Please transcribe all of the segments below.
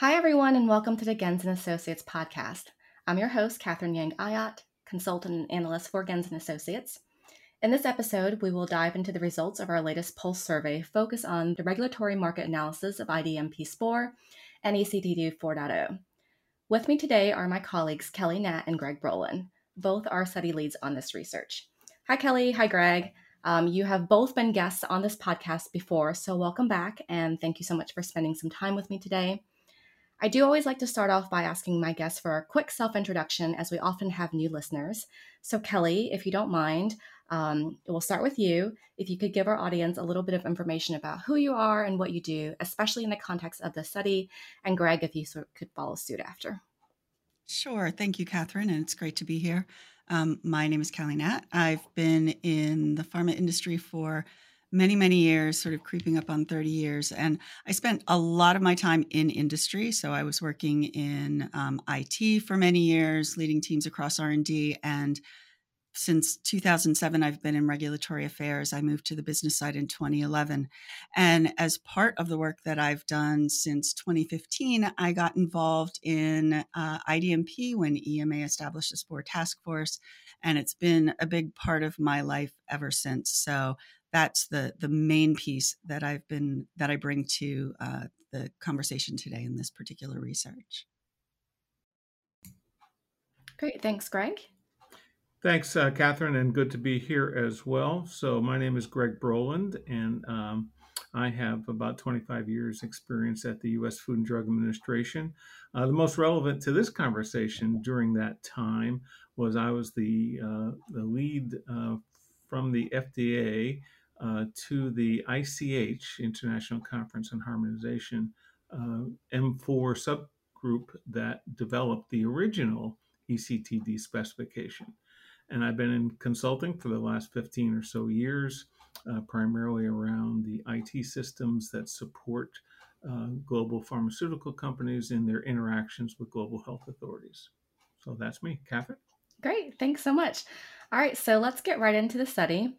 Hi, everyone, and welcome to the Gens and Associates podcast. I'm your host, Katherine Yang-Iott, consultant and analyst for Gens and Associates. In this episode, we will dive into the results of our latest Pulse survey, focus on the regulatory market analysis of IDMP SPOR and ECTD 4.0. With me today are my colleagues Kelly Hnat and Greg Brolund. Both are study leads on this research. Hi, Kelly. Hi, Greg. Um, you have both been guests on this podcast before, so welcome back and thank you so much for spending some time with me today. I do always like to start off by asking my guests for a quick self introduction, as we often have new listeners. So, Kelly, if you don't mind, um, we'll start with you. If you could give our audience a little bit of information about who you are and what you do, especially in the context of the study, and Greg, if you sort of could follow suit after. Sure. Thank you, Katherine, and it's great to be here. Um, my name is Kelly Hnat. I've been in the pharma industry for many, many years, sort of creeping up on 30 years. And I spent a lot of my time in industry. So I was working in um, IT for many years, leading teams across R&D. And since 2007, I've been in regulatory affairs. I moved to the business side in 2011. And as part of the work that I've done since 2015, I got involved in uh, IDMP when EMA established a SPOR task force. And it's been a big part of my life ever since. So that's the the main piece that I've been that I bring to uh, the conversation today in this particular research. Great, thanks, Greg. Thanks, uh, Katherine, and good to be here as well. So my name is Greg Brolund, and um, I have about 25 years experience at the U.S. Food and Drug Administration. Uh, the most relevant to this conversation during that time was I was the uh, the lead uh, from the FDA uh, to the ICH, International Conference on Harmonization, uh, M4 subgroup that developed the original ECTD specification. And I've been in consulting for the last 15 or so years, uh, primarily around the IT systems that support uh, global pharmaceutical companies in their interactions with global health authorities. So that's me, Katherine. Great, thanks so much. All right, so let's get right into the study.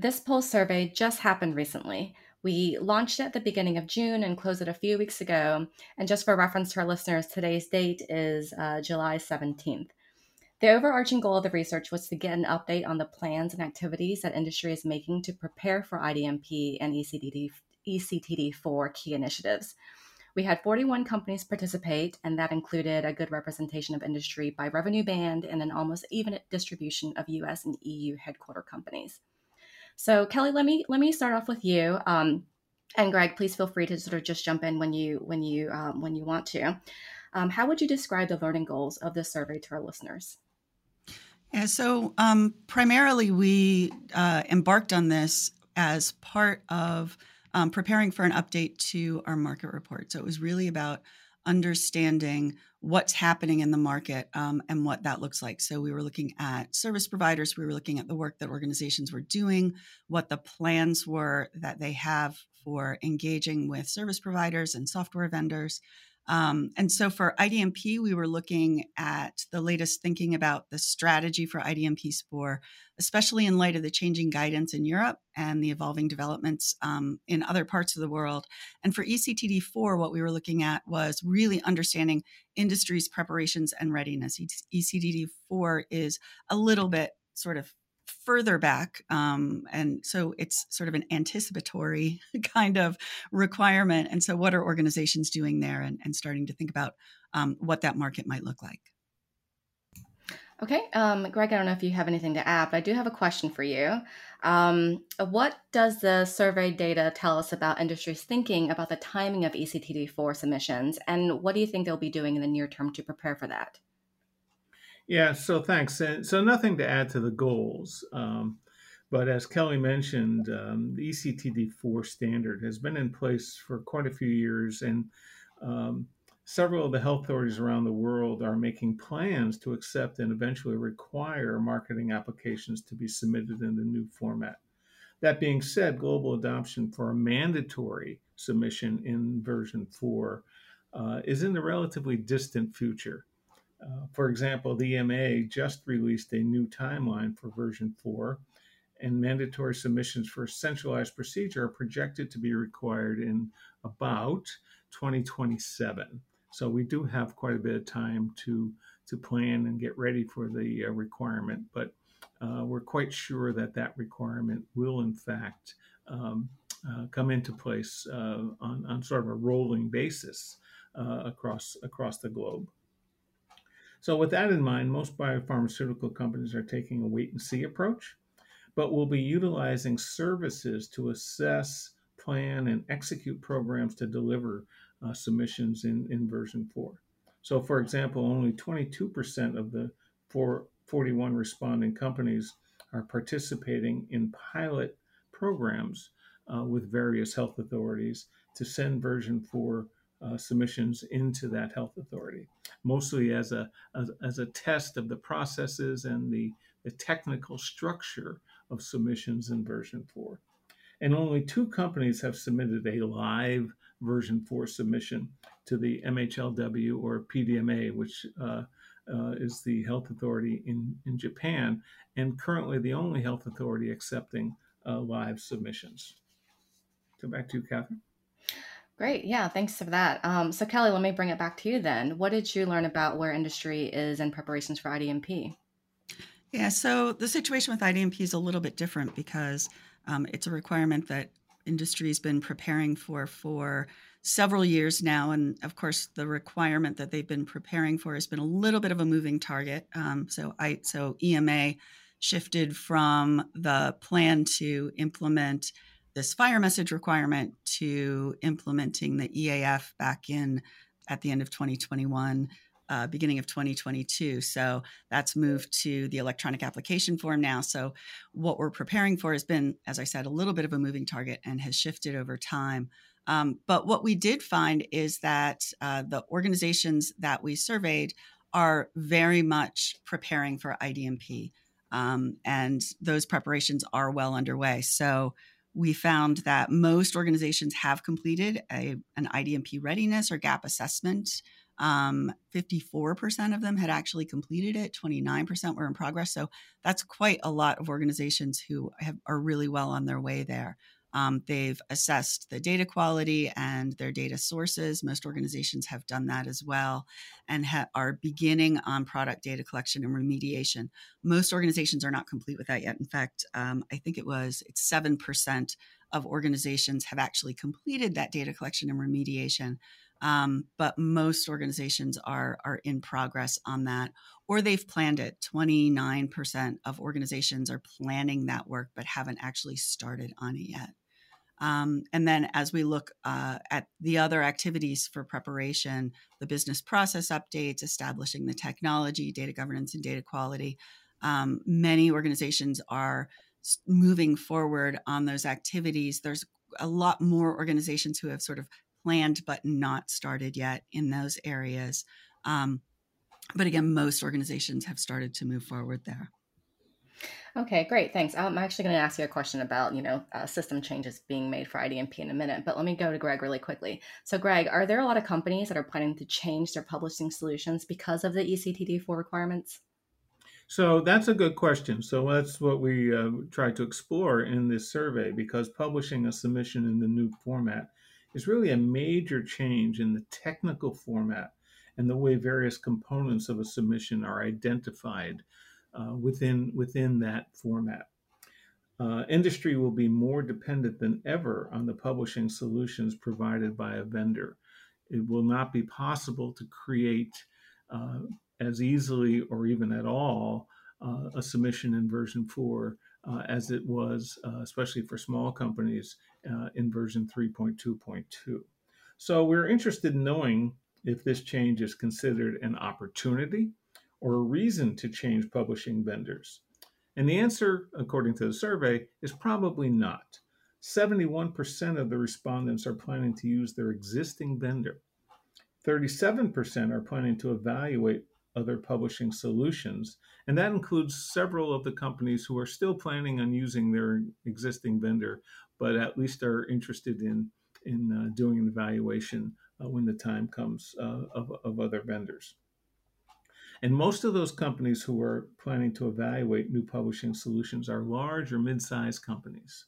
This poll survey just happened recently. We launched it at the beginning of June and closed it a few weeks ago. And just for reference to our listeners, today's date is uh, July 17th. The overarching goal of the research was to get an update on the plans and activities that industry is making to prepare for IDMP and ECTD, ECTD4 key initiatives. We had 41 companies participate, and that included a good representation of industry by revenue band and an almost even distribution of US and EU headquarter companies. So Kelly, let me let me start off with you. Um, and Greg, please feel free to sort of just jump in when you when you um, when you want to. Um, how would you describe the learning goals of this survey to our listeners? Yeah, so um, primarily we uh, embarked on this as part of um, preparing for an update to our market report. So it was really about understanding what's happening in the market um, and what that looks like. So we were looking at service providers, we were looking at the work that organizations were doing, what the plans were that they have for engaging with service providers and software vendors. Um, and so for IDMP, we were looking at the latest thinking about the strategy for IDMP SPOR, especially in light of the changing guidance in Europe and the evolving developments um, in other parts of the world. And for ECTD4, what we were looking at was really understanding industry's preparations and readiness. ECTD4 is a little bit sort of further back. Um, and so it's sort of an anticipatory kind of requirement. And so, what are organizations doing there and, and starting to think about um, what that market might look like? Okay, um, Greg, I don't know if you have anything to add, but I do have a question for you. Um, what does the survey data tell us about industry's thinking about the timing of ECTD4 submissions, and what do you think they'll be doing in the near term to prepare for that? Yeah, so thanks. And so nothing to add to the goals. Um, but as Kelly mentioned, um, the ECTD4 standard has been in place for quite a few years, and um, several of the health authorities around the world are making plans to accept and eventually require marketing applications to be submitted in the new format. That being said, global adoption for a mandatory submission in version 4 uh, is in the relatively distant future. Uh, for example, the EMA just released a new timeline for version 4, and mandatory submissions for centralized procedure are projected to be required in about 2027. So we do have quite a bit of time to to plan and get ready for the uh, requirement, but uh, we're quite sure that that requirement will, in fact, um, uh, come into place uh, on, on sort of a rolling basis uh, across across the globe. So, with that in mind, most biopharmaceutical companies are taking a wait and see approach, but will be utilizing services to assess, plan, and execute programs to deliver uh, submissions in, in version 4. So, for example, only 22% of the 41 responding companies are participating in pilot programs uh, with various health authorities to send version 4 uh, submissions into that health authority, mostly as a, as, as, a test of the processes and the, the technical structure of submissions in version 4. And only two companies have submitted a live version 4 submission to the MHLW or PMDA, which uh, uh, is the health authority in, in Japan, and currently the only health authority accepting uh, live submissions. So back to you, Katherine. Great. Yeah, thanks for that. Um, so, Kelly, let me bring it back to you then. What did you learn about where industry is in preparations for IDMP? Yeah, so the situation with IDMP is a little bit different because um, it's a requirement that industry's been preparing for for several years now. And of course, the requirement that they've been preparing for has been a little bit of a moving target. Um, so, I so EMA shifted from the plan to implement this FHIR message requirement to implementing the EAF back in at the end of 2021. Uh, beginning of 2022. So that's moved to the electronic application form now. So what we're preparing for has been, as I said, a little bit of a moving target and has shifted over time. Um, but what we did find is that uh, the organizations that we surveyed are very much preparing for IDMP. Um, and those preparations are well underway. So we found that most organizations have completed a, an IDMP readiness or gap assessment. Um, 54% of them had actually completed it, 29% were in progress. So that's quite a lot of organizations who have, are really well on their way there. Um, they've assessed the data quality and their data sources. Most organizations have done that as well and ha- are beginning on product data collection and remediation. Most organizations are not complete with that yet. In fact, um, I think it was it's seven percent of organizations have actually completed that data collection and remediation. Um, but most organizations are are in progress on that, or they've planned it. Twenty nine percent of organizations are planning that work, but haven't actually started on it yet. Um, and then as we look uh, at the other activities for preparation, the business process updates, establishing the technology, data governance, and data quality, um, many organizations are moving forward on those activities. There's a lot more organizations who have sort of planned but not started yet in those areas. Um, but again, most organizations have started to move forward there. Okay, great. Thanks. I'm actually going to ask you a question about, you know, uh, system changes being made for IDMP in a minute, but let me go to Greg really quickly. So, Greg, are there a lot of companies that are planning to change their publishing solutions because of the ECTD4 requirements? So that's a good question. So that's what we uh, try to explore in this survey because publishing a submission in the new format is really a major change in the technical format and the way various components of a submission are identified uh, within within that format. Uh, industry will be more dependent than ever on the publishing solutions provided by a vendor. It will not be possible to create uh, as easily or even at all uh, a submission in version 4 uh, as it was, uh, especially for small companies, in version 3.2.2. So we're interested in knowing if this change is considered an opportunity or a reason to change publishing vendors? And the answer, according to the survey, is probably not. 71% of the respondents are planning to use their existing vendor. 37% are planning to evaluate other publishing solutions, and that includes several of the companies who are still planning on using their existing vendor, but at least are interested in, in uh, doing an evaluation uh, when the time comes uh, of, of other vendors. And most of those companies who are planning to evaluate new publishing solutions are large or mid sized companies.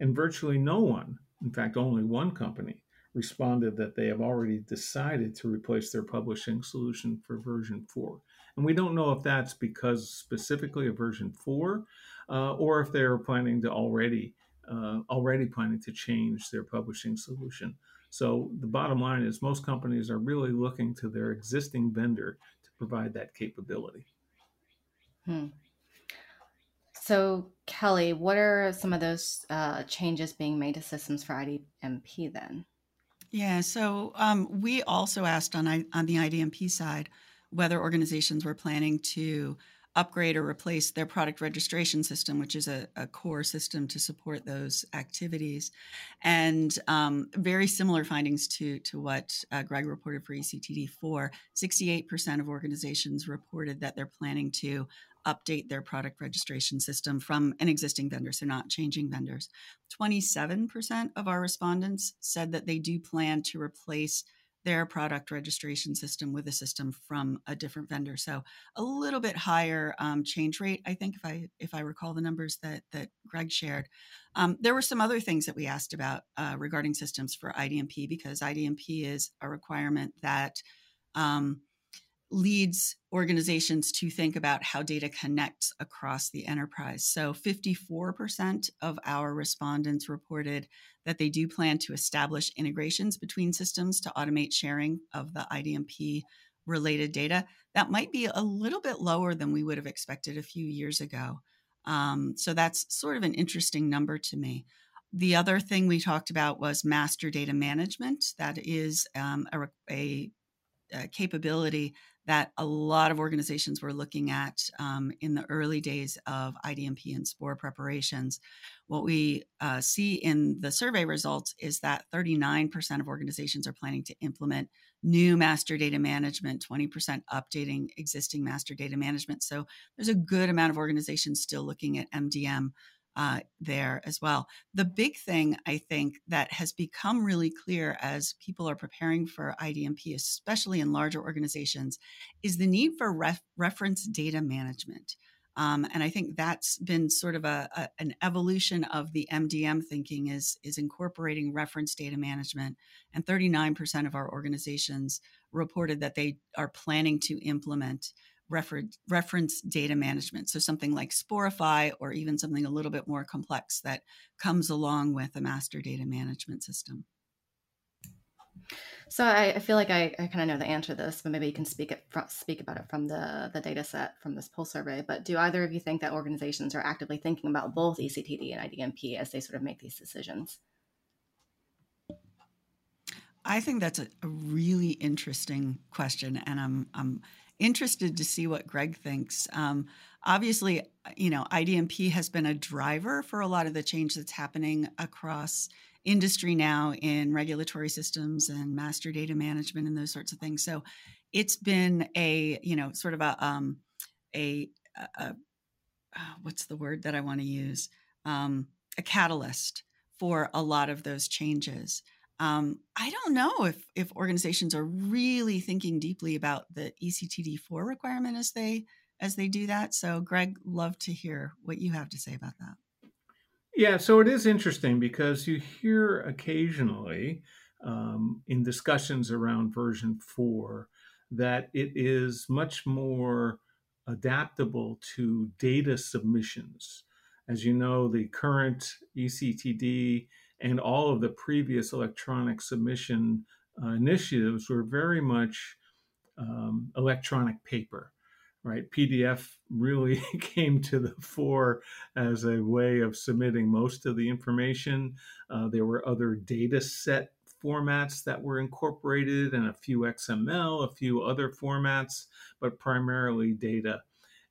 And virtually no one, in fact, only one company, responded that they have already decided to replace their publishing solution for version 4. And we don't know if that's because specifically of version 4 uh, or if they're planning to already uh, already planning to change their publishing solution. So the bottom line is most companies are really looking to their existing vendor provide that capability. Hmm. So, Kelly, what are some of those uh, changes being made to systems for IDMP then? Yeah, so um, we also asked on on the IDMP side whether organizations were planning to upgrade or replace their product registration system, which is a, a core system to support those activities. And um, very similar findings to, to what uh, Greg reported for ECTD4. 68% of organizations reported that they're planning to update their product registration system from an existing vendor, so not changing vendors. 27% of our respondents said that they do plan to replace their product registration system with a system from a different vendor. So a little bit higher um, change rate, I think, if I if I recall the numbers that that Greg shared. Um, there were some other things that we asked about uh, regarding systems for IDMP because IDMP is a requirement that um, leads organizations to think about how data connects across the enterprise. So 54% of our respondents reported that they do plan to establish integrations between systems to automate sharing of the IDMP related data. That might be a little bit lower than we would have expected a few years ago. Um, so that's sort of an interesting number to me. The other thing we talked about was master data management. That is um, a, a, a capability that a lot of organizations were looking at um, in the early days of IDMP and SPOR preparations. What we uh, see in the survey results is that 39% of organizations are planning to implement new master data management, 20% updating existing master data management. So there's a good amount of organizations still looking at MDM uh, there as well. The big thing I think that has become really clear as people are preparing for IDMP, especially in larger organizations, is the need for ref- reference data management. Um, and I think that's been sort of a, a, an evolution of the MDM thinking is is incorporating reference data management. And 39% of our organizations reported that they are planning to implement refer- reference data management. So something like Sporify or even something a little bit more complex that comes along with a master data management system. So I, I feel like I, I kind of know the answer to this, but maybe you can speak it speak about it from the the data set from this poll survey. But do either of you think that organizations are actively thinking about both ECTD and IDMP as they sort of make these decisions? I think that's a, a really interesting question, and I'm I'm interested to see what Greg thinks. Um, obviously, you know, IDMP has been a driver for a lot of the change that's happening across industry now in regulatory systems and master data management and those sorts of things. So it's been a, you know, sort of a, um, a, a, a uh, what's the word that I want to use? Um, a catalyst for a lot of those changes. Um, I don't know if if organizations are really thinking deeply about the ECTD four requirement as they as they do that. So, Greg, love to hear what you have to say about that. Yeah, so it is interesting because you hear occasionally um, in discussions around version four that it is much more adaptable to data submissions. As you know, the current ECTD and all of the previous electronic submission uh, initiatives were very much um, electronic paper right? Pdf really came to the fore as a way of submitting most of the information. Uh, there were other data set formats that were incorporated and a few xml a few other formats but primarily data.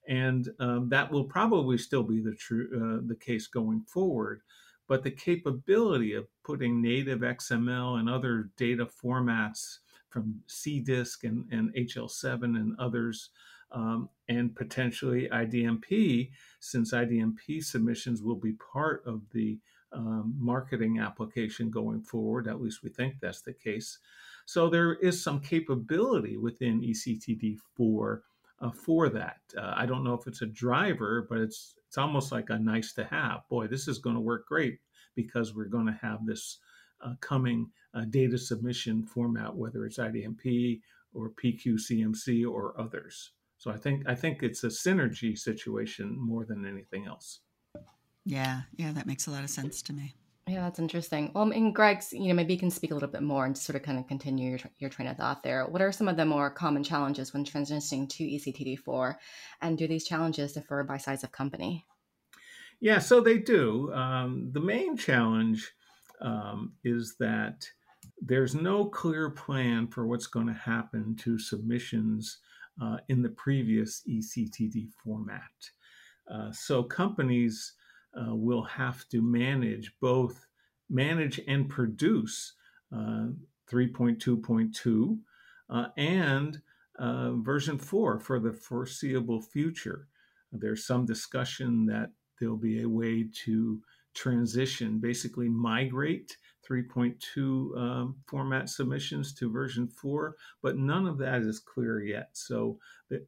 And um, that will probably still be the true uh, the case going forward but the capability of putting native XML and other data formats from CDISC and, and HL7 and others, um, and potentially IDMP, since IDMP submissions will be part of the um, marketing application going forward. At least we think that's the case. So there is some capability within ECTD4 uh, for that. Uh, I don't know if it's a driver, but it's it's almost like a nice to have. Boy, this is going to work great because we're going to have this uh, coming uh, data submission format, whether it's IDMP or PQCMC or others. So I think I think it's a synergy situation more than anything else. Yeah, yeah, that makes a lot of sense to me. Yeah, that's interesting. Well, and Greg's, you know, maybe you can speak a little bit more and sort of kind of continue your, your train of thought there. What are some of the more common challenges when transitioning to ECTD4? And do these challenges differ by size of company? Yeah, so they do. Um, the main challenge um, is that there's no clear plan for what's going to happen to submissions uh, in the previous ECTD format. Uh, so companies uh, will have to manage both manage and produce uh, 3.2.2 uh, and uh, version 4 for the foreseeable future. There's some discussion that there'll be a way to transition, basically migrate 3.2 um, format submissions to version 4, but none of that is clear yet. So,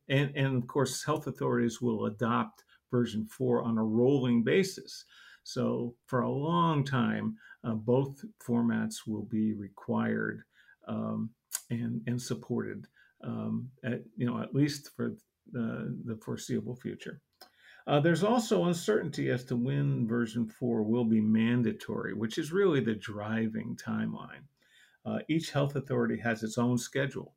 and, and of course, health authorities will adopt version 4 on a rolling basis. So, for a long time, uh, both formats will be required um, and, and supported, um, at, you know, at least for the, the foreseeable future. Uh, there's also uncertainty as to when version 4 will be mandatory, which is really the driving timeline. Uh, each health authority has its own schedule.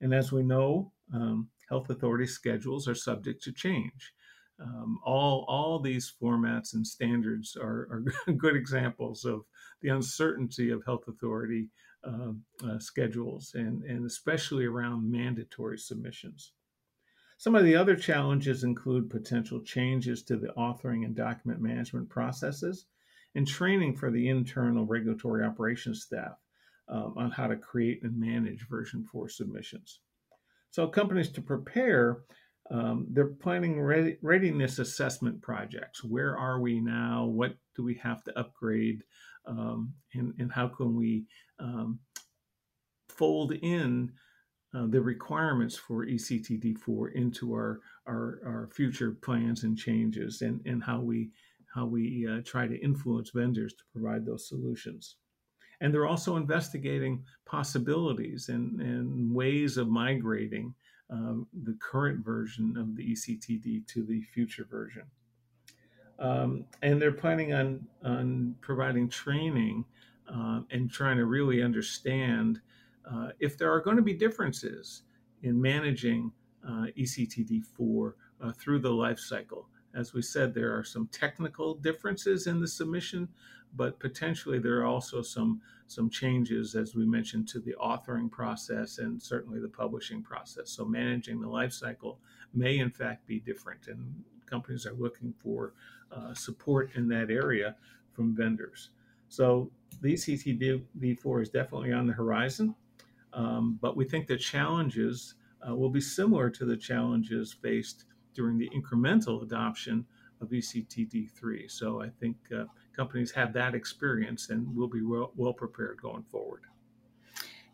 And as we know, um, health authority schedules are subject to change. Um, all, all these formats and standards are, are good examples of the uncertainty of health authority uh, uh, schedules, and, and especially around mandatory submissions. Some of the other challenges include potential changes to the authoring and document management processes and training for the internal regulatory operations staff um, on how to create and manage version 4 submissions. So, companies to prepare, um, they're planning readiness assessment projects. Where are we now? What do we have to upgrade? Um, and, and how can we um, fold in uh, the requirements for ECTD4 into our, our, our future plans and changes and, and how we how we uh, try to influence vendors to provide those solutions. And they're also investigating possibilities and, and ways of migrating um, the current version of the ECTD to the future version. Um, and they're planning on, on providing training uh, and trying to really understand uh, if there are going to be differences in managing uh, ECTD4 uh, through the life cycle. As we said, there are some technical differences in the submission, but potentially there are also some some changes, as we mentioned, to the authoring process and certainly the publishing process. So managing the life cycle may in fact be different, and companies are looking for uh, support in that area from vendors. So the ECTD4 is definitely on the horizon. Um, but we think the challenges uh, will be similar to the challenges faced during the incremental adoption of ECTD3. So I think uh, companies have that experience and will be well, well prepared going forward.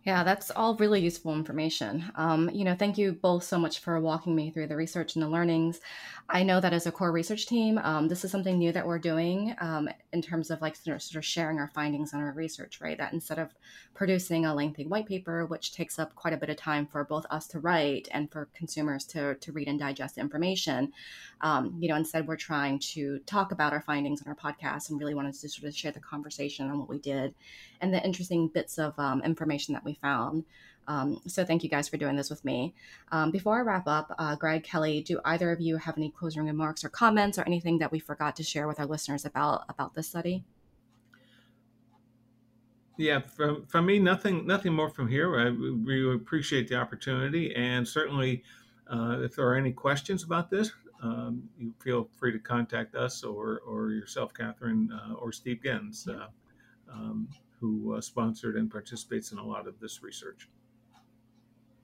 Yeah, that's all really useful information. Um, you know, thank you both so much for walking me through the research and the learnings. I know that as a core research team, um, this is something new that we're doing um, in terms of like sort of sharing our findings on our research, right? That instead of producing a lengthy white paper, which takes up quite a bit of time for both us to write and for consumers to, to read and digest information, um, you know, instead we're trying to talk about our findings on our podcast and really wanted to sort of share the conversation on what we did and the interesting bits of um, information that we found. Um, so thank you guys for doing this with me. Um, before I wrap up, uh, Greg, Kelly, do either of you have any closing remarks or comments or anything that we forgot to share with our listeners about about this study? Yeah, from from me, nothing nothing more from here. I, we appreciate the opportunity, and certainly, uh, if there are any questions about this, um, you feel free to contact us or or yourself, Katherine, uh, or Steve Gens. Uh, um, who uh, sponsored and participates in a lot of this research.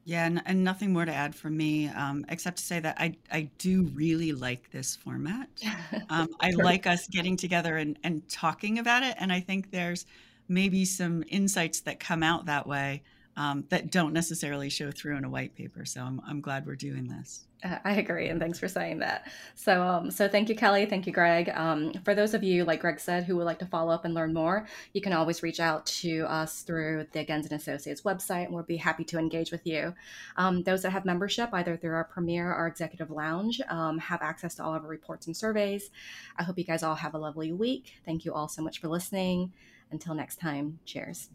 Yeah, and, and nothing more to add from me, um, except to say that I, I do really like this format. Um, I like us getting together and, and talking about it. And I think there's maybe some insights that come out that way um, that don't necessarily show through in a white paper. So I'm, I'm glad we're doing this. Uh, I agree, and thanks for saying that. So, um, so thank you, Kelly. Thank you, Greg. Um, for those of you, like Greg said, who would like to follow up and learn more, you can always reach out to us through the Gens and Associates website, and we'll be happy to engage with you. Um, those that have membership, either through our Premier or Executive Lounge, um, have access to all of our reports and surveys. I hope you guys all have a lovely week. Thank you all so much for listening. Until next time, cheers.